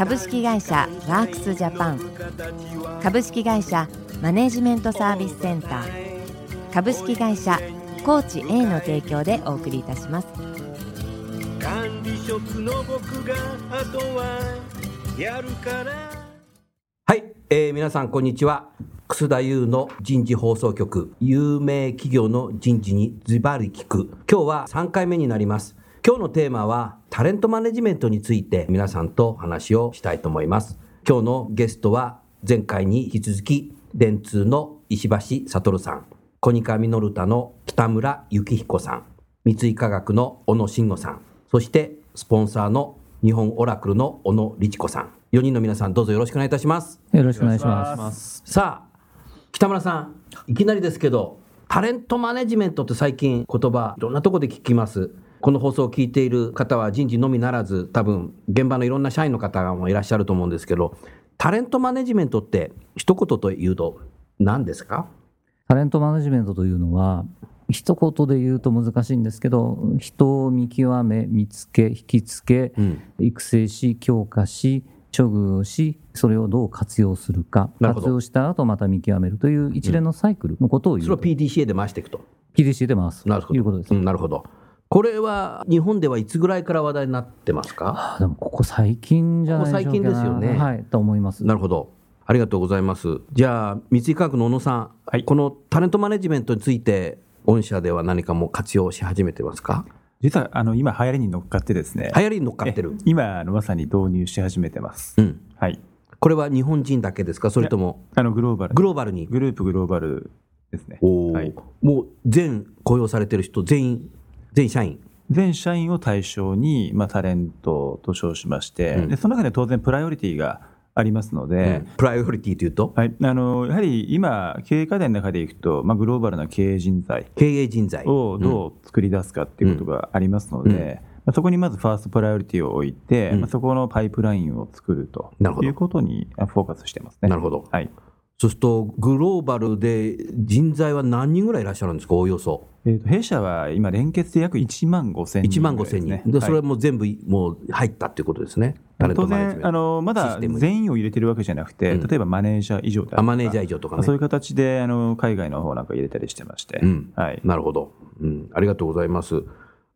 株式会社ワークスジャパン。株式会社マネジメントサービスセンター。株式会社コーチ A の提供でお送りいたします。管理職の僕があとはやるから。はい、えー、皆さんこんにちは。楠田優の人事放送局。有名企業の人事にズバリ聞く。今日は3回目になります今日のテーマはタレントマネジメントについて皆さんと話をしたいと思います。今日のゲストは前回に引き続き電通の石橋悟さん。コニカミノルタの北村幸彦さん。三井化学の小野慎吾さん。そしてスポンサーの日本オラクルの小野律子さん。4人の皆さんどうぞよろしくお願いいたします。よろしくお願いします。さあ北村さん。いきなりですけどタレントマネジメントって最近言葉いろんなところで聞きますこの放送を聞いている方は人事のみならず多分現場のいろんな社員の方もいらっしゃると思うんですけどタレントマネジメントって一言というと何ですか？タレントマネジメントというのは一言で言うと難しいんですけど人を見極め見つけ引きつけ、うん、育成し強化し処遇をしそれをどう活用するか活用した後また見極めるという一連のサイクルのことを言う、うん、それを PDCA で回していくと。PDCA で回すなるほど。いうことです、うん、なるほどこれは日本ではいつぐらいから話題になってますか？でもここ最近じゃないでしょうか最近ですよね。はいと思います。なるほど。ありがとうございます。じゃあ三井化学の小野さん、はい、このタレントマネジメントについて御社では何かもう活用し始めてますか？実はあの今流行りに乗っかってですね。流行りに乗っかってる。今あのまさに導入し始めてます、うん、はい。これは日本人だけですか？それともあのグローバル。グローバルに？グループグローバルですね。はい、もう全雇用されてる人全員全社員？全社員を対象に、まあ、タレントと称しまして、うん、でその中で当然プライオリティがありますので、うん、プライオリティというと、はい、あのやはり今、経営課題の中でいくと、まあ、グローバルな経営人材経営人材。をどう作り出すかっていうことがありますので、うん。まあ、そこにまずファーストプライオリティを置いて、まあ、そこのパイプラインを作るということにフォーカスしてますね。なるほど、はいそうすると、グローバルで人材は何人ぐらいいらっしゃるんですか、おおよそ。えーと、弊社は今、連結で約1万5千人、ね、1万5千人、でそれも全部もう入ったっていうことですね、当然、あのまだ全員を入れてるわけじゃなくて、うん、例えばマネージャー以上とか、マネージャー以上とか、ね、そういう形であの海外の方なんか入れたりしてまして、うん、はい、なるほど、うん、ありがとうございます。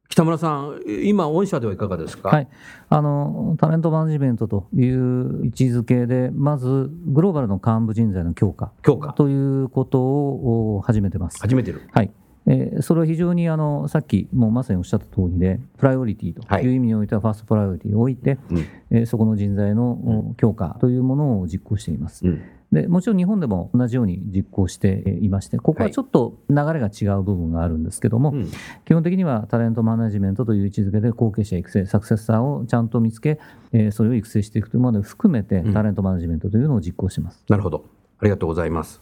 北村さん、今、御社ではいかがですか、はい、あのタレントマネジメントという位置づけで、まずグローバルの幹部人材の強化。強化。ということを始めてます。始めてる、はい。えー、それは非常にあのさっきもうまさにおっしゃった通りで、プライオリティとい。う意味においては、ファーストプライオリティを置いて、うん、えー、そこの人材の強化というものを実行しています。うんでもちろん日本でも同じように実行していまして、ここはちょっと流れが違う部分があるんですけども、はいうん、基本的にはタレントマネジメントという位置づけで後継者育成、サクセッサーをちゃんと見つけ、えそれを育成していくというものを含めて、タレントマネジメントというのを実行します、うん、なるほど、ありがとうございます。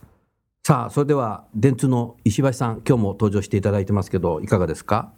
さあ、それでは電通の石橋さん、今日も登場していただいてますけど、いかがですか？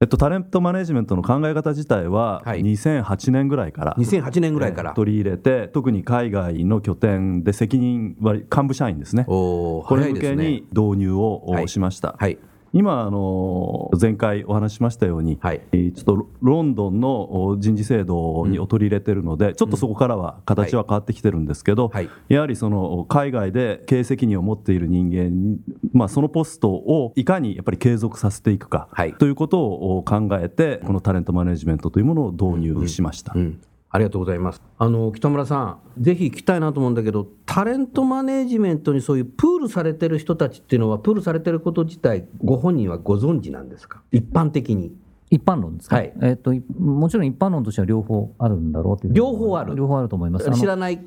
えっと、タレントマネジメントの考え方自体は、2008年ぐらいから、2008年ぐらいから、取り入れて、特に海外の拠点で責任割、幹部社員ですね、これ向けに導入をしました。はい今あの前回お話ししましたように、はい、ちょっとロンドンの人事制度に取り入れてるので、うん、ちょっとそこからは形は変わってきてるんですけど、はい、やはりその海外で経営責任を持っている人間、まあ、そのポストをいかにやっぱり継続させていくか、はい、ということを考えてこのタレントマネジメントというものを導入しました。うんうんありがとうございます。あの北村さん、ぜひ聞きたいなと思うんだけど、タレントマネジメントにそういうプールされてる人たちっていうのは、プールされてること自体、ご本人はご存知なんですか、一般的に。一般論ですか、はい。えーと、もちろん一般論としては両方あるんだろうという両方ある。両方あると思います。知らない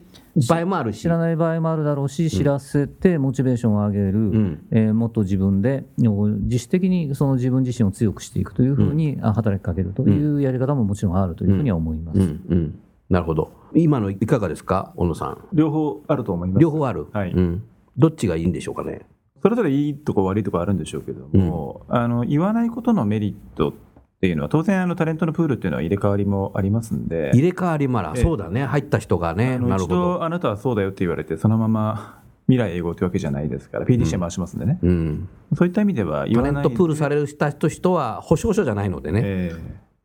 場合もあるし。知らない場合もあるだろうし、知らせてモチベーションを上げる、うん、えー、もっと自分で自主的にその自分自身を強くしていくというふうに働きかけるというやり方ももちろんあるというふうには思います。うん。うん。なるほど。今のいかがですか？小野さん。両方あると思います。両方ある、はい、うん、どっちがいいんでしょうかね？それぞれいいとこ悪いとこあるんでしょうけども、うん、あの言わないことのメリットっていうのは当然あのタレントのプールっていうのは入れ替わりもありますんで。入れ替わりまらそうだね。入った人がねなるほど。あなたはそうだよって言われてそのまま未来英語というわけじゃないですから PDCA 回しますんでね、うん、そういった意味ではタレントプールされる人は保証書じゃないのでね、え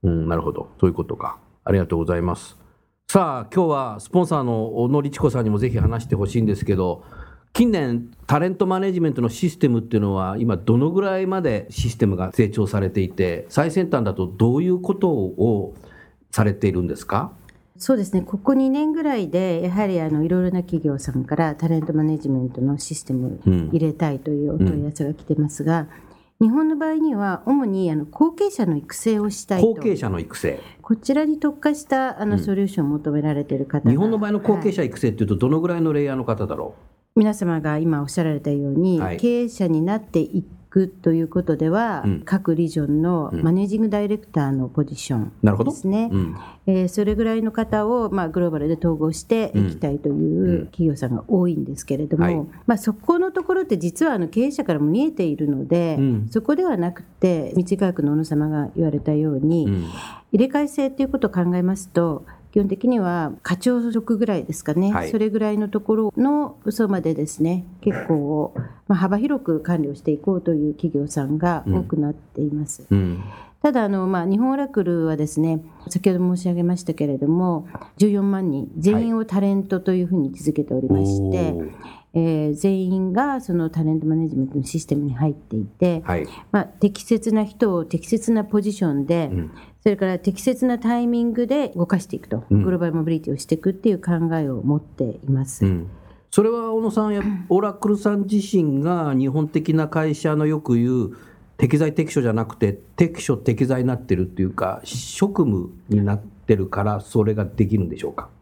ー、うん、なるほど。そういうことか。ありがとうございます。さあ今日はスポンサーの小野律子さんにもぜひ話してほしいんですけど近年タレントマネジメントのシステムっていうのは今どのぐらいまでシステムが成長されていて最先端だとどういうことをされているんですか？そうですね。ここ2年ぐらいでやはりあのいろいろな企業さんからタレントマネジメントのシステムを入れたいというお問い合わせが来てますが、うん、日本の場合には主にあの後継者の育成をしたい後継者の育成。こちらに特化したあのソリューションを求められている方、うん、日本の場合の後継者育成っていうとどのぐらいのレイヤーの方だろう、皆様が今おっしゃられたように、はい、経営者になっていくということでは、うん、各リジョンのマネージングダイレクターのポジションですね、うん、えー、それぐらいの方を、まあ、グローバルで統合していきたいという企業さんが多いんですけれども、はい、まあ、そこのところって実はあの経営者からも見えているので、そこではなくて三井科学の小野様が言われたように、入れ替え制ということを考えますと基本的には課長職ぐらいですかね、はい、それぐらいのところの嘘までですね結構、まあ、幅広く管理をしていこうという企業さんが多くなっています。うん。うんただあの、まあ、日本オラクルはですね先ほど申し上げましたけれども14万人全員をタレントというふうに位置づけておりまして、はい、えー、全員がそのタレントマネジメントのシステムに入っていて、はい、まあ、適切な人を適切なポジションで、うん、それから適切なタイミングで動かしていくと、グローバルモビリティをしていくっていう考えを持っています。うん。それは小野さんやオラクルさん自身が日本的な会社のよく言う適材適所じゃなくて適所適材になってるっていうか職務になってるからそれができるんでしょうか？あ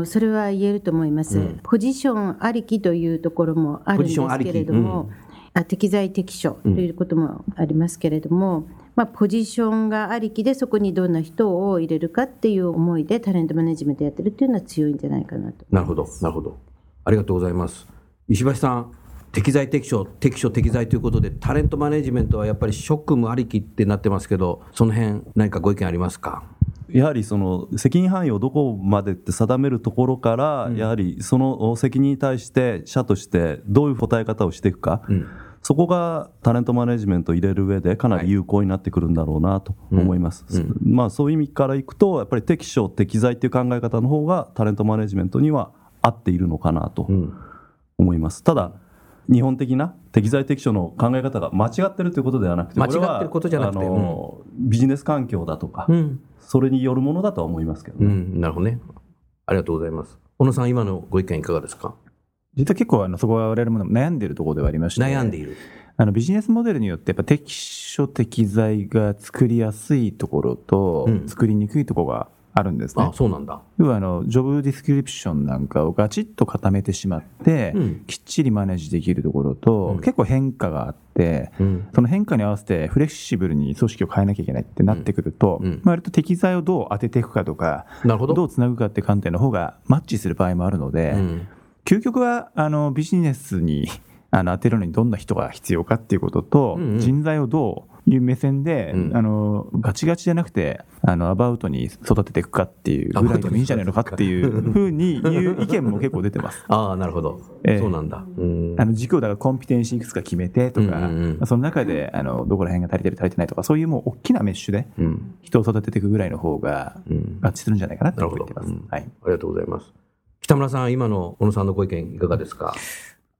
のそれは言えると思います、うん、ポジションありきというところもあるんですけれども、うん、適材適所ということもありますけれども、うん、まあ、ポジションがありきでそこにどんな人を入れるかっていう思いでタレントマネジメントやってるっていうのは強いんじゃないかなと。なるほどなるほど。ありがとうございます。石橋さん適材適所、適所適材ということで、タレントマネジメントはやっぱり職務ありきってなってますけど、その辺何かご意見ありますか？やはりその責任範囲をどこまでって定めるところから、やはりその責任に対して社としてどういう答え方をしていくか、うん、そこがタレントマネジメントを入れる上でかなり有効になってくるんだろうなと思います、はいうん。うん、まあ、そういう意味からいくとやっぱり適所適材っていう考え方の方がタレントマネジメントには合っているのかなと思います、ただ日本的な適材適所の考え方が間違ってるということではなくて間違ってることじゃなくて、うん、ビジネス環境だとか、うん、それによるものだとは思いますけどね、うん、なるほどね。ありがとうございます。小野さん今のご意見いかがですか？実は結構あのそこは我々も悩んでいるところではありまして、悩んでいる。あのビジネスモデルによってやっぱ適所適材が作りやすいところと、作りにくいところがあるんですね。あそうなんだ。要はあのジョブディスクリプションなんかをガチッと固めてしまって、うん、きっちりマネージできるところと、うん、結構変化があって、うん、その変化に合わせてフレキシブルに組織を変えなきゃいけないってなってくると、まあ、割と適材をどう当てていくかとかど。うつなぐかって観点の方がマッチする場合もあるので、究極はあのビジネスにあの当てるのにどんな人が必要かっていうことと、人材をどういう目線で、うん、あのガチガチじゃなくてあのアバウトに育てていくかっていうぐらいでもいいんじゃないのかっていう ふうにいう意見も結構出てます。ああなるほど、えー、そうなんだ。あの軸をだからコンピテンシーいくつか決めてとか、うんうんうん、その中であのどこら辺が足りてる足りてないとかそういうもう大きなメッシュで人を育てていくぐらいの方が合致するんじゃないかなと思ってます。はい、ありがとうございます。北村さん今の小野さんのご意見いかがですか？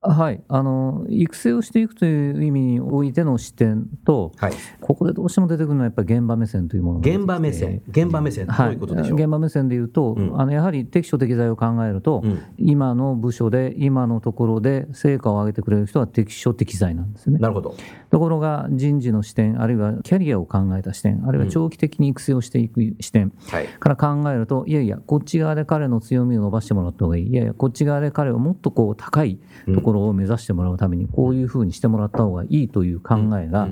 はい、あの育成をしていくという意味においての視点と、はい、ここでどうしても出てくるのはやっぱり現場目線というもの現場目線。現場目線どういうことでしょう、はい、現場目線でいうと、うん、あのやはり適所適材を考えると、うん、今の部署で今のところで成果を上げてくれる人は適所適材なんですよね。なるほど。ところが人事の視点あるいはキャリアを考えた視点あるいは長期的に育成をしていく視点から考えると、いやいやこっち側で彼の強みを伸ばしてもらった方がいい。いやいやこっち側で彼をもっとこう高いところを目指してもらうためにこういうふうにしてもらった方がいいという考えが、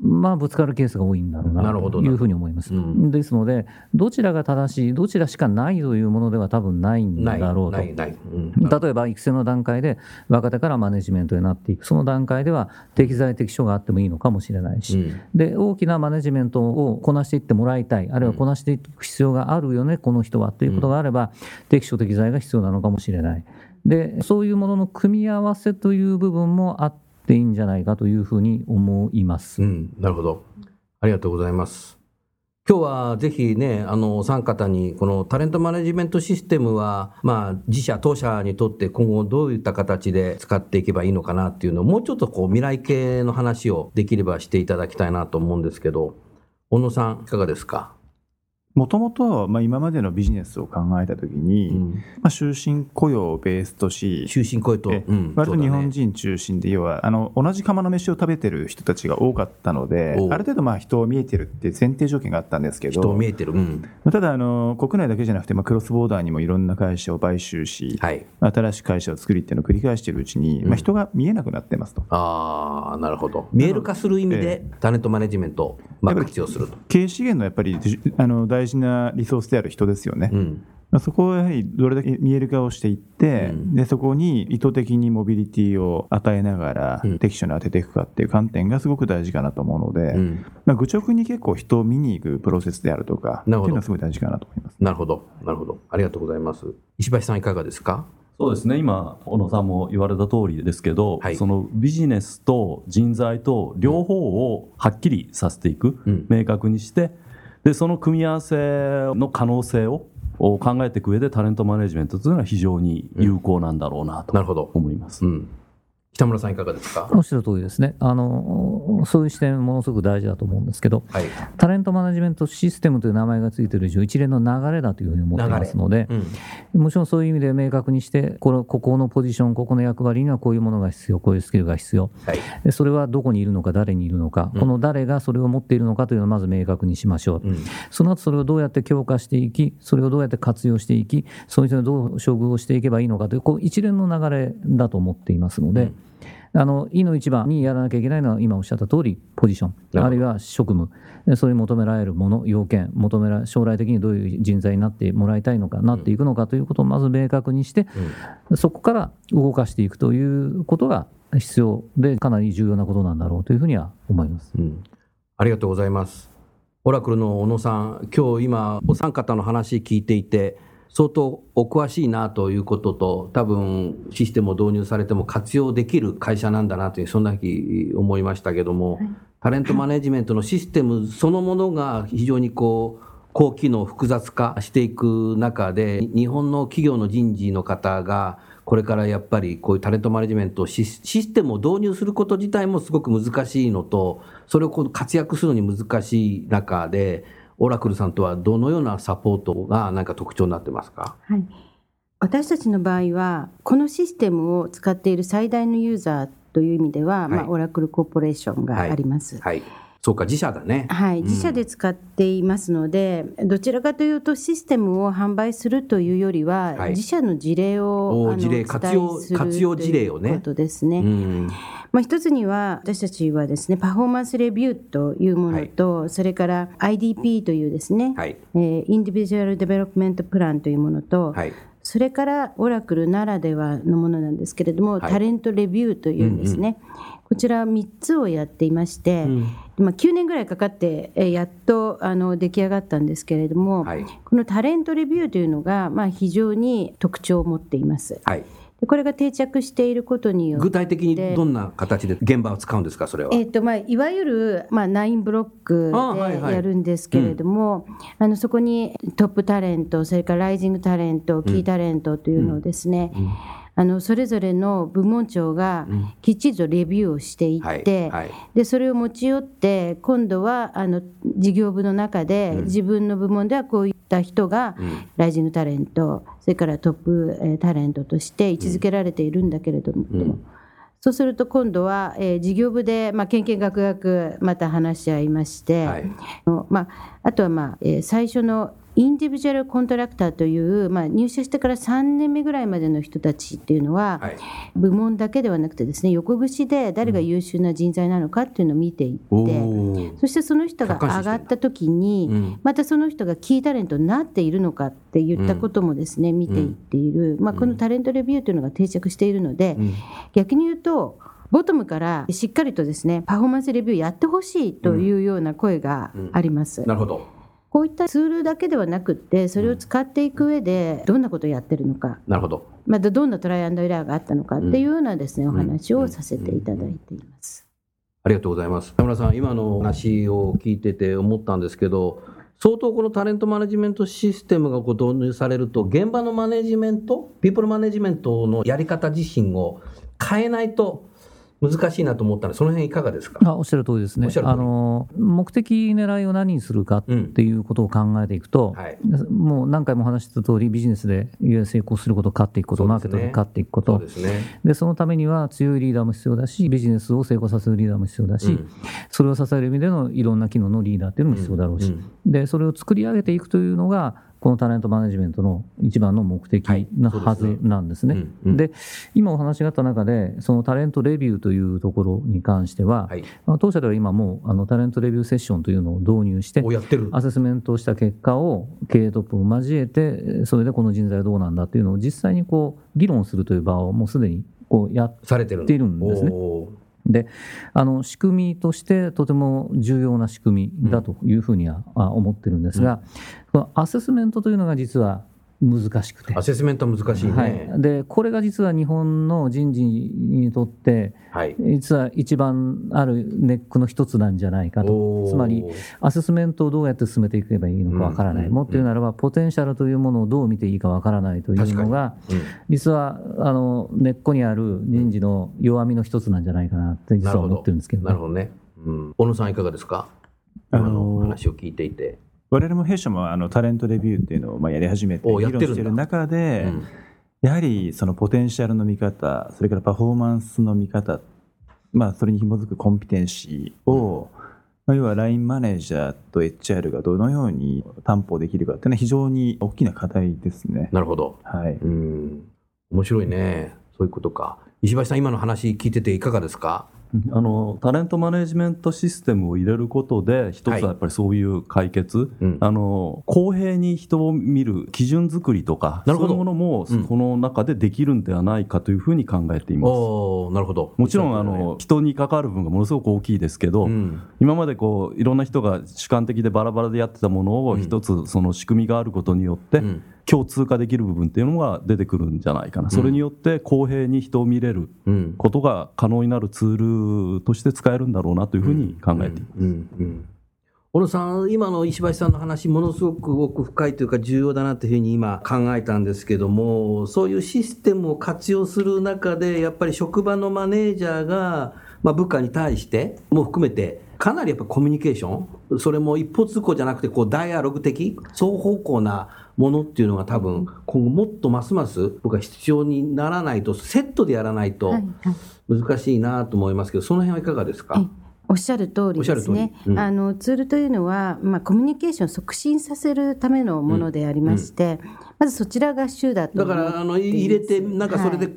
まあ、ぶつかるケースが多いんだろうなというふうに思います。うん、ですので、どちらが正しい、どちらしかないというものでは多分ないんだろうと。うん、例えば、育成の段階で若手からマネジメントになっていく、その段階では適材適所があってもいいのかもしれないし、うん、で大きなマネジメントをこなしていってもらいたい、あるいはこなしていく必要があるよね、この人は。ということがあれば、適所適材が必要なのかもしれない。でそういうものの組み合わせという部分もあっていいんじゃないかというふうに思います。うん、なるほど。ありがとうございます。今日はぜひね、あの、お三方に、このタレントマネジメントシステムは、まあ、自社、当社にとって今後どういった形で使っていけばいいのかなっていうのを、もうちょっとこう、未来系の話をできればしていただきたいなと思うんですけど、小野さん、いかがですか？もともと、まあ、今までのビジネスを考えたときに、うん、まあ、終身雇用をベースとし、終身雇用と、うん、割と日本人中心で、要はあの同じ釜の飯を食べてる人たちが多かったので、ある程度まあ人を見えてるって前提条件があったんですけど、人を見えてる、うん、ただあの、国内だけじゃなくて、まあ、クロスボーダーにもいろんな会社を買収し、はい、新しい会社を作りっていうのを繰り返しているうちに、まあ、人が見えなくなってますと。あなるほど、見える化する意味で、タレントマネジメントをまあ活用すると。経営資源のやっぱりあの大事なリソースである人ですよね。うん。そこをやはりどれだけ見える化をしていって、うん、でそこに意図的にモビリティを与えながら、適所に当てていくかっていう観点がすごく大事かなと思うので、うん、まあ、愚直に結構人を見に行くプロセスであるとかっていうのはすごい大事かなと思います。なるほど、なるほど。ありがとうございます。石橋さんいかがですか？そうですね。今小野さんも言われた通りですけど、はい、そのビジネスと人材と両方をはっきりさせていく、うん、明確にしてでその組み合わせの可能性を考えていく上でタレントマネジメントというのは非常に有効なんだろうなと思います。うん、北村さんいかがですか？おっしゃる通りですね。あのそういう視点ものすごく大事だと思うんですけど、はい、タレントマネジメントシステムという名前がついている以上一連の流れだというふうに思っていますので、うん、もちろんそういう意味で明確にしてこれここのポジションここの役割にはこういうものが必要こういうスキルが必要、はい、それはどこにいるのか誰にいるのか、うん、この誰がそれを持っているのかというのをまず明確にしましょう、うん、その後それをどうやって強化していきそれをどうやって活用していきそういう人にどう処遇をしていけばいいのかというこう一連の流れだと思っていますので。あの、いの一番にやらなきゃいけないのは、今おっしゃった通り、ポジション、あるいは職務、それに求められるもの、要件、求めら将来的にどういう人材になってもらいたいのか、なっていくのかということをまず明確にして、うん、そこから動かしていくということが必要で、かなり重要なことなんだろうというふうには思います。うん、ありがとうございます。オラクルの小野さん、今日今、お三方の話聞いていて、相当お詳しいなということと、多分システムを導入されても活用できる会社なんだなという、そんなふうに思いましたけども、はい、タレントマネジメントのシステムそのものが非常にこう、高機能複雑化していく中で、日本の企業の人事の方が、これからやっぱりこういうタレントマネジメントシステムを導入すること自体もすごく難しいのと、それをこう活躍するのに難しい中で、オラクルさんとはどのようなサポートが何か特徴になってますか、はい、私たちの場合はこのシステムを使っている最大のユーザーという意味では、はい、まあ、オラクルコーポレーションがあります。はい、はい。そうか、自社だね。はい、自社で使っていますので、うん、どちらかというとシステムを販売するというよりは、はい、自社の事例を事例活用活用事例をね。ことですね。うんまあ、一つには私たちはですね performance review というものと、はい、それから IDP というですね、はい、えー、 individual development plan というものと、はい、それからオラクルならではのものなんですけれども、 talent review というんですね、うんうん、こちら3つをやっていまして、うん、まあ、9年ぐらいかかってやっとあの出来上がったんですけれども、この talent review というのが、まあ、非常に特徴を持っています。はいこれが定着していることによって具体的にどんな形で現場を使うんですかそれは、えーとまあ、いわゆる、まあ、9ブロックでやるんですけれどもあのそこにトップタレントそれからライジングタレントキータレントというのをですね、うんうんあのそれぞれの部門長がきっちりとレビューをしていって、でそれを持ち寄って今度はあの事業部の中で自分の部門ではこういった人がライジングタレントそれからトップタレントとして位置づけられているんだけれども。そうすると今度は、えー、事業部で、まあ、けんけんがくがくまた話し合いまして、はい、まあ、あとは、まあえー、最初のインディビジュアルコントラクターという、まあ、入社してから3年目ぐらいまでの人たちっていうのは、はい、部門だけではなくてですね横串で誰が優秀な人材なのかっていうのを見ていって、うん、そしてその人が上がった時に、うん、またその人がキータレントになっているのかって言ったこともですね、見ていっている、まあ、このタレントレビューというのが定着しているので、逆に言うとボトムからしっかりとですねパフォーマンスレビューやってほしいというような声があります。なるほどこういったツールだけではなくてそれを使っていく上でどんなことをやってるのか、なるほど。またどんなトライアンドエラーがあったのかっていうようなですね、お話をさせていただいています。ありがとうございます。田村さん、今の話を聞いてて思ったんですけど、相当このタレントマネジメントシステムがこう導入されると、現場のマネジメント、ピープルマネジメントのやり方自身を変えないと難しいなと思ったので、その辺いかがですか？あおっしゃる通りですね。あの、目的、狙いを何にするかっていうことを考えていくと、うんはい、もう何回も話した通り、ビジネスで成功すること、勝っていくこと、マーケットで勝っていくこと、そで、ね、そのためには強いリーダーも必要だし、ビジネスを成功させるリーダーも必要だし、うん、それを支える意味でのいろんな機能のリーダーっていうのも必要だろうし、うん、でそれを作り上げていくというのが、このタレントマネジメントの一番の目的なはずなんですね。はい、で、ね。うんうん、今お話があった中で、そのタレントレビューというところに関しては、はい、当社では今もうあのタレントレビューセッションというのを導入して、アセスメントをした結果を経営トップを交えて、それでこの人材はどうなんだっていうのを実際にこう議論するという場をもうすでにこうやっているんですね。であの仕組みとしてとても重要な仕組みだというふうには思ってるんですが、うん、アセスメントというのが実は難しくて。アセスメント難しいね、はい、でこれが実は日本の人事にとって、はい、実は一番あるネックの一つなんじゃないかと。つまりアセスメントをどうやって進めていけばいいのかわからない、うん、もっと言うならばポテンシャルというものをどう見ていいかわからないというのが、うん、実はあの根っこにある人事の弱みの一つなんじゃないかなって実は思ってるんですけど、ね、なるほど。ね、うん、小野さんいかがですか？あの話を聞いていて。我々も弊社もあのタレントレビューっていうのをまあやり始めて議論している中で、うん、やはりそのポテンシャルの見方それからパフォーマンスの見方、まあ、それに紐づくコンピテンシーを、まあ、要はラインマネージャーと HR がどのように担保できるかっていうのは非常に大きな課題ですね。なるほど、はい、うん。面白いねそういうことか。石橋さん今の話聞いてていかがですか？あのタレントマネジメントシステムを入れることで一つはやっぱりそういう解決、はいうん、あの公平に人を見る基準作りとかそういうものもこの中でできるんではないかというふうに考えています。うん、なるほど。もちろんあの人に関わる部分がものすごく大きいですけど、うん、今までこういろんな人が主観的でバラバラでやってたものを一つその仕組みがあることによって、共通化できる部分っていうのが出てくるんじゃないかな、それによって公平に人を見れることが可能になるツールとして使えるんだろうなというふうに考えています。小野さん、今の石橋さんの話、ものすごく奥深いというか、重要だなというふうに今、考えたんですけども、そういうシステムを活用する中で、やっぱり職場のマネージャーが、まあ、部下に対しても含めて、かなりやっぱコミュニケーション、それも一方通行じゃなくて、こう、ダイアログ的、双方向なものっていうのが多分今後もっとますます僕は必要にならないとセットでやらないと難しいなと思いますけどその辺はいかがですか、おっしゃる通りですね。うん、あのツールというのは、まあ、コミュニケーションを促進させるためのものでありまして、うんうん、まずそちらが主だとだからあの入れてなんかそれで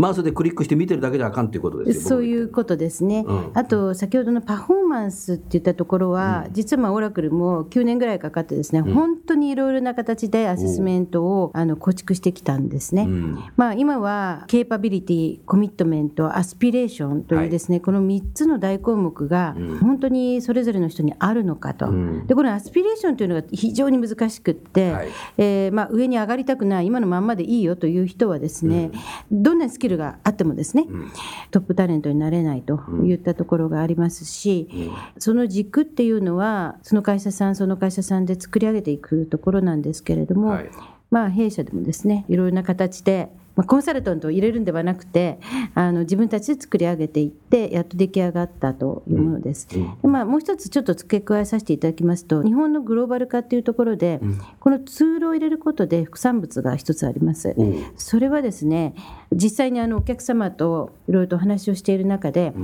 マウスでクリックして見てるだけであかんということですそういうことですね、うん、あと先ほどのパフォーマンスっていったところは、うん、実はまあオラクルも9年ぐらいかかってですね、うん、本当にいろいろな形でアセスメントをあの構築してきたんですね、まあ、今は capability commitment aspiration というですね、はい、この3つの大項目が本当にそれぞれの人にあるのかと、でこの aspiration というのが非常に難しくって、はい、えー、まあ、上に上がりたくない今のまんまでいいよという人はですね、どんなスキルがあってもですね、うん、トップタレントになれないといったところがありますし、うん、その軸っていうのはその会社さんその会社さんで作り上げていくところなんですけれども、はい、まあ弊社でもですねいろいろな形でまあ、コンサルタントを入れるんではなくてあの自分たちで作り上げていってやっと出来上がったというものです。でまあ、もう一つちょっと付け加えさせていただきますと日本のグローバル化っていうところで、このツールを入れることで副産物が一つあります。それはですね実際にあのお客様といろいろとお話をしている中で、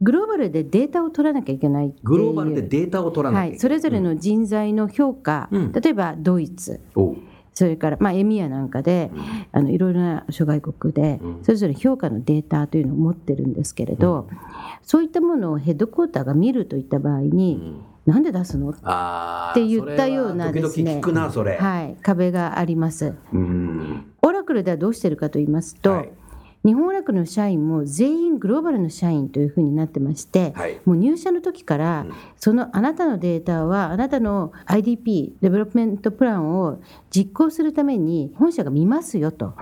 グローバルでデータを取らなきゃいけないグローバルでデータを取らなきゃいけない、はい、それぞれの人材の評価、うん、例えばドイツ、それから、まあ、 EMEA なんかで、うん、あのいろいろな諸外国で、それぞれ評価のデータというのを持ってるんですけれど、うん、そういったものをヘッドクォーターが見るといった場合に、うん、なんで出すの？って言ったようなですね。はい、壁があります。オラクルではどうしてるかと言いますと、はい日本オラクルの社員も全員グローバルの社員というふうになってまして、はい、もう入社の時から、そのあなたのデータはあなたの IDP development plan を実行するために本社が見ますよと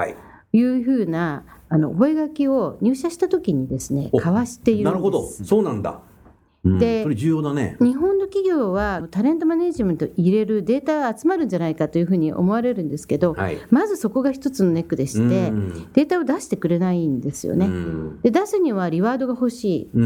い。うふうなあの覚書を入社した時にですね交わしているんです。なるほど。そうなんだで、それ重要だね。日本の企業はタレントマネジメント入れるデータが集まるんじゃないかというふうに思われるんですけど、はい、まずそこが一つのネックでして、データを出してくれないんですよね。で出すにはリワードが欲しい、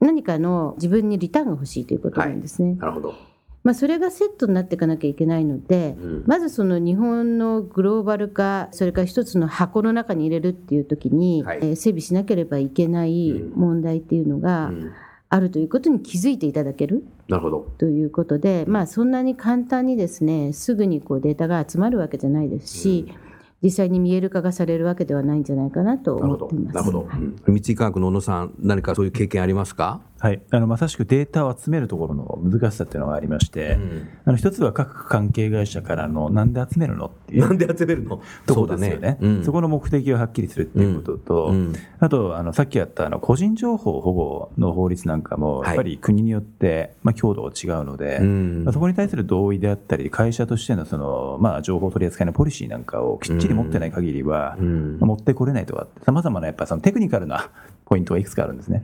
何かの自分にリターンが欲しいということなんですね。はい、なるほど。まあ、それがセットになっていかなきゃいけないので、うん、まずその日本のグローバル化それから一つの箱の中に入れるっていう時に、はい、えー、整備しなければいけない問題っていうのが、うんうんあるということに気づいていただける？なるほど。ということで、まあ、そんなに簡単にですねすぐにこうデータが集まるわけじゃないですし、うん。実際に見える化がされるわけではないんじゃないかなと思っています。なるほど。はい、三井科学の小野さん、何かそういう経験ありますか？はい、あのまさしくデータを集めるところの難しさっていうのがありまして、うん、あの一つは各関係会社からのなんで集めるの？っていう。なんで集めるの？ところですよね、ね。うん、そこの目的をはっきりするっていうことと、うん、あとあのさっきやったあの個人情報保護の法律なんかもやっぱり国によって、まあ、強度が違うので、まあ、そこに対する同意であったり会社としてのその、まあ、情報取り扱いのポリシーなんかをきっちり持ってない限りは、持ってこれないとかさまざまなやっぱそのテクニカルなポイントがいくつかあるんですね。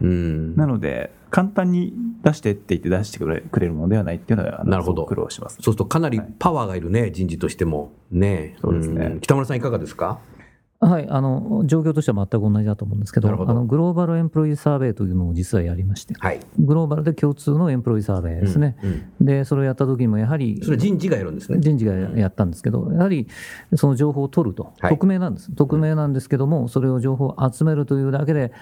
なので簡単に出してって言って出してくれくれるものではないっていうのは、なるほど。苦労します。そうするとかなりパワーがいるね、はい、人事としても。ね。そうですね。北村さんいかがですか？はい、あの状況としては全く同じだと思うんですけど、ど。あのグローバルエンプロイサーベイというのを実はやりまして、はい、グローバルで共通のエンプロイサーベイですね、うんうん、でそれをやった時にもやはり、それ人事がやるんですね。人事がやったんですけど、やはりその情報を取ると、はい、匿名なんです、匿名なんですけども、それを情報を集めるというだけで、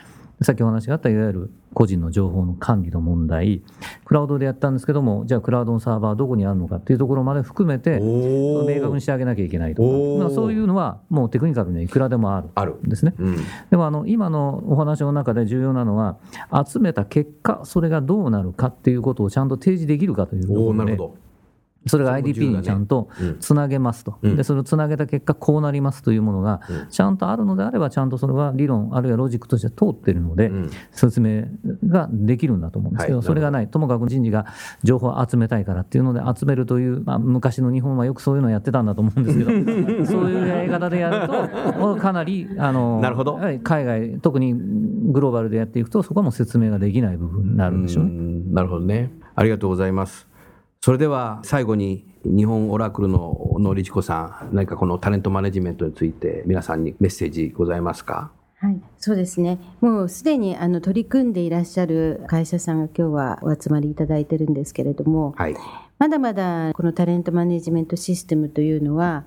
さっきお話があったいわゆる個人の情報の管理の問題、クラウドでやったんですけども、じゃあクラウドのサーバーどこにあるのかっていうところまで含めて、明確にしてあげなきゃいけないとか、まあ、そういうのはもうテクニカルにはいくらでもあるんですね。うん、でもあの今のお話の中で重要なのは、集めた結果、それがどうなるかっていうことをちゃんと提示できるかというところで。それが IDP にちゃんとつなげますと、でそれをつなげた結果、こうなりますというものが、ちゃんとあるのであれば、ちゃんとそれは理論、あるいはロジックとして通っているので、説明ができるんだと思うんですけど、それがない、ともかく人事が情報を集めたいからっていうので、集めるという、まあ、昔の日本はよくそういうのをやってたんだと思うんですけど、そういうやり方でやると、かなりあの海外、特にグローバルでやっていくと、そこはもう説明ができない部分になるんでしょうね。なるほどね。ありがとうございます。それでは最後に日本オラクルの野理子さん、何かこのタレントマネジメントについて皆さんにメッセージございますか？はい、そうですね。もうすでにあの取り組んでいらっしゃる会社さんが今日はお集まりいただいてるんですけれども、はい、まだまだこのタレントマネジメントシステムというのは、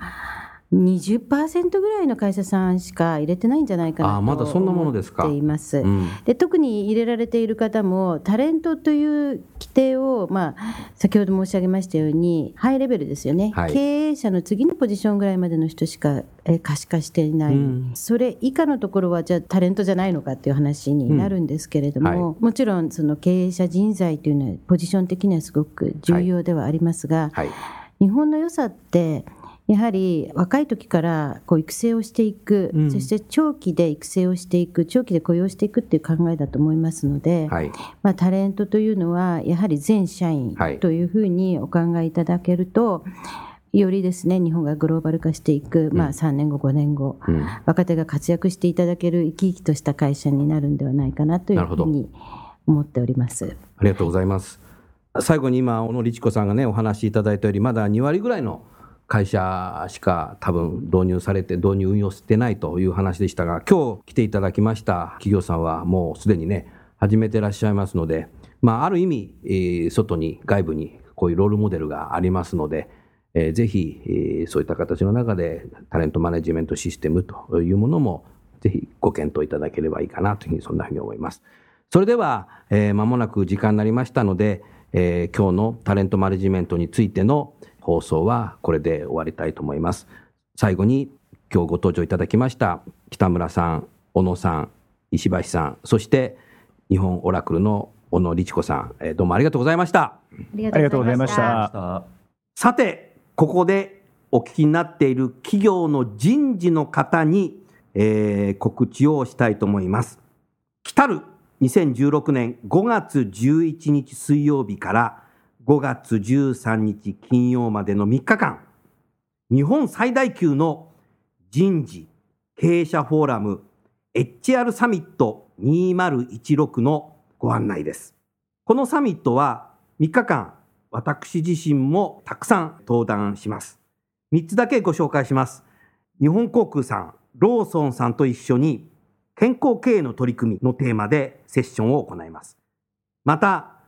20%ぐらいの会社さんしか入れてないんじゃないかなと思っています。で特に入れられている方もタレントという規定を、まあ、先ほど申し上げましたようにハイレベルですよね、はい、経営者の次のポジションぐらいまでの人しか可視化していない、うん、それ以下のところはじゃあタレントじゃないのかっていう話になるんですけれども、うん。はい、もちろんその経営者人材というのはポジション的にはすごく重要ではありますが、はい、日本の良さってやはり若い時からこう育成をしていく、うん、そして長期で育成をしていく長期で雇用していくっていう考えだと思いますので、はい、まあ、タレントというのはやはり全社員というふうにお考えいただけると、よりですね日本がグローバル化していく、まあ、3年後、5年後、うん、若手が活躍していただける生き生きとした会社になるんではないかなというふうに思っております。ありがとうございます。最後に今、小野律子さんがね、お話しいただいたより、まだ2割ぐらいの会社しか多分導入されて導入運用してないという話でしたが今日来ていただきました企業さんはもうすでにね始めてらっしゃいますので、まあ、ある意味、えー、外に外部にこういうロールモデルがありますので、えー、ぜひ、えー、そういった形の中でタレントマネジメントシステムというものもぜひご検討いただければいいかなというふうにそんなふうに思います。それでは、えー、間もなく時間になりましたので、えー、今日のタレントマネジメントについての放送はこれで終わりたいと思います。最後に今日ご登場いただきました北村さん、小野さん、石橋さん、そして日本オラクルの小野律子さん、えー、どうもありがとうございました。ありがとうございました。さて、ここでお聞きになっている企業の人事の方に、えー、告知をしたいと思います。来たる2016年5月11日水曜日から5月13日金曜までの3日間、日本最大級の人事経営者フォーラム HR サミット2016のご案内です。このサミットは3日間、私自身もたくさん登壇します。3つだけご紹介します。日本航空さん、ローソンさんと一緒に健康経営の取り組みのテーマでセッションを行います。また、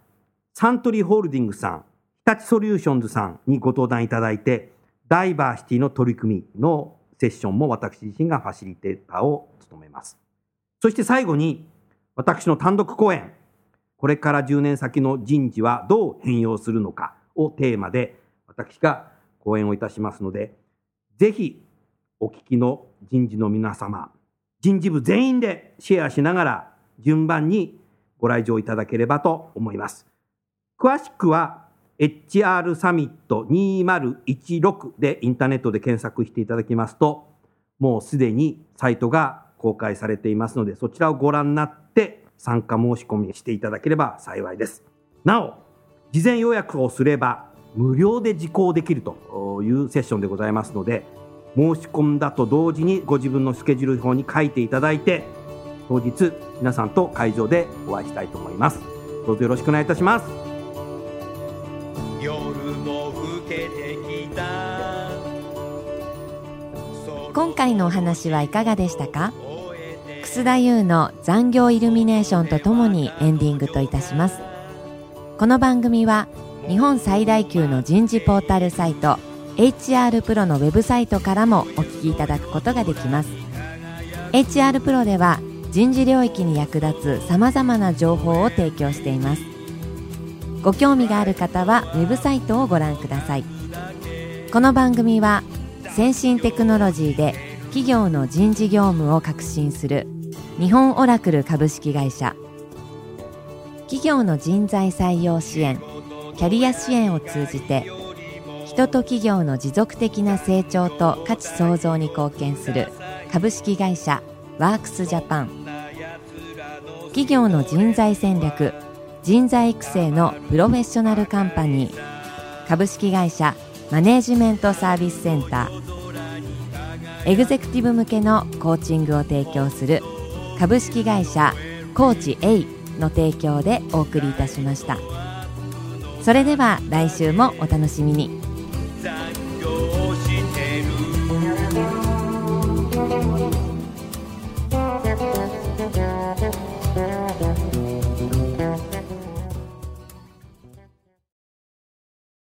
サントリーホールディングスさん、日立ソリューションズさんにご登壇いただいて、ダイバーシティの取り組みのセッションも私自身がファシリテーターを務めます。そして最後に、私の単独講演、これから10年先の人事はどう変容するのかをテーマで、私が講演をいたしますので、ぜひお聞きの人事の皆様、人事部全員でシェアしながら順番にご来場いただければと思います。詳しくは HR サミット2016でインターネットで検索していただきますと、もうすでにサイトが公開されていますので、そちらをご覧になって参加申し込みしていただければ幸いです。なお、事前予約をすれば無料で受講できるというセッションでございますので、申し込んだと同時にご自分のスケジュール表に書いていただいて、当日皆さんと会場でお会いしたいと思います。どうぞよろしくお願いいたします。今回のお話はいかがでしたか？楠田優の残業イルミネーションとともにエンディングといたします。この番組は日本最大級の人事ポータルサイト HR プロのウェブサイトからもお聞きいただくことができます。HR プロでは人事領域に役立つさまざまな情報を提供しています。ご興味がある方はウェブサイトをご覧ください。この番組は先進テクノロジーで企業の人事業務を革新する日本オラクル株式会社。企業の人材採用支援キャリア支援を通じて人と企業の持続的な成長と価値創造に貢献する株式会社ワークスジャパン。企業の人材戦略人材育成のプロフェッショナルカンパニー株式会社マネージメントサービスセンター。エグゼクティブ向けのコーチングを提供する株式会社コーチ A の提供でお送りいたしました。それでは来週もお楽しみに。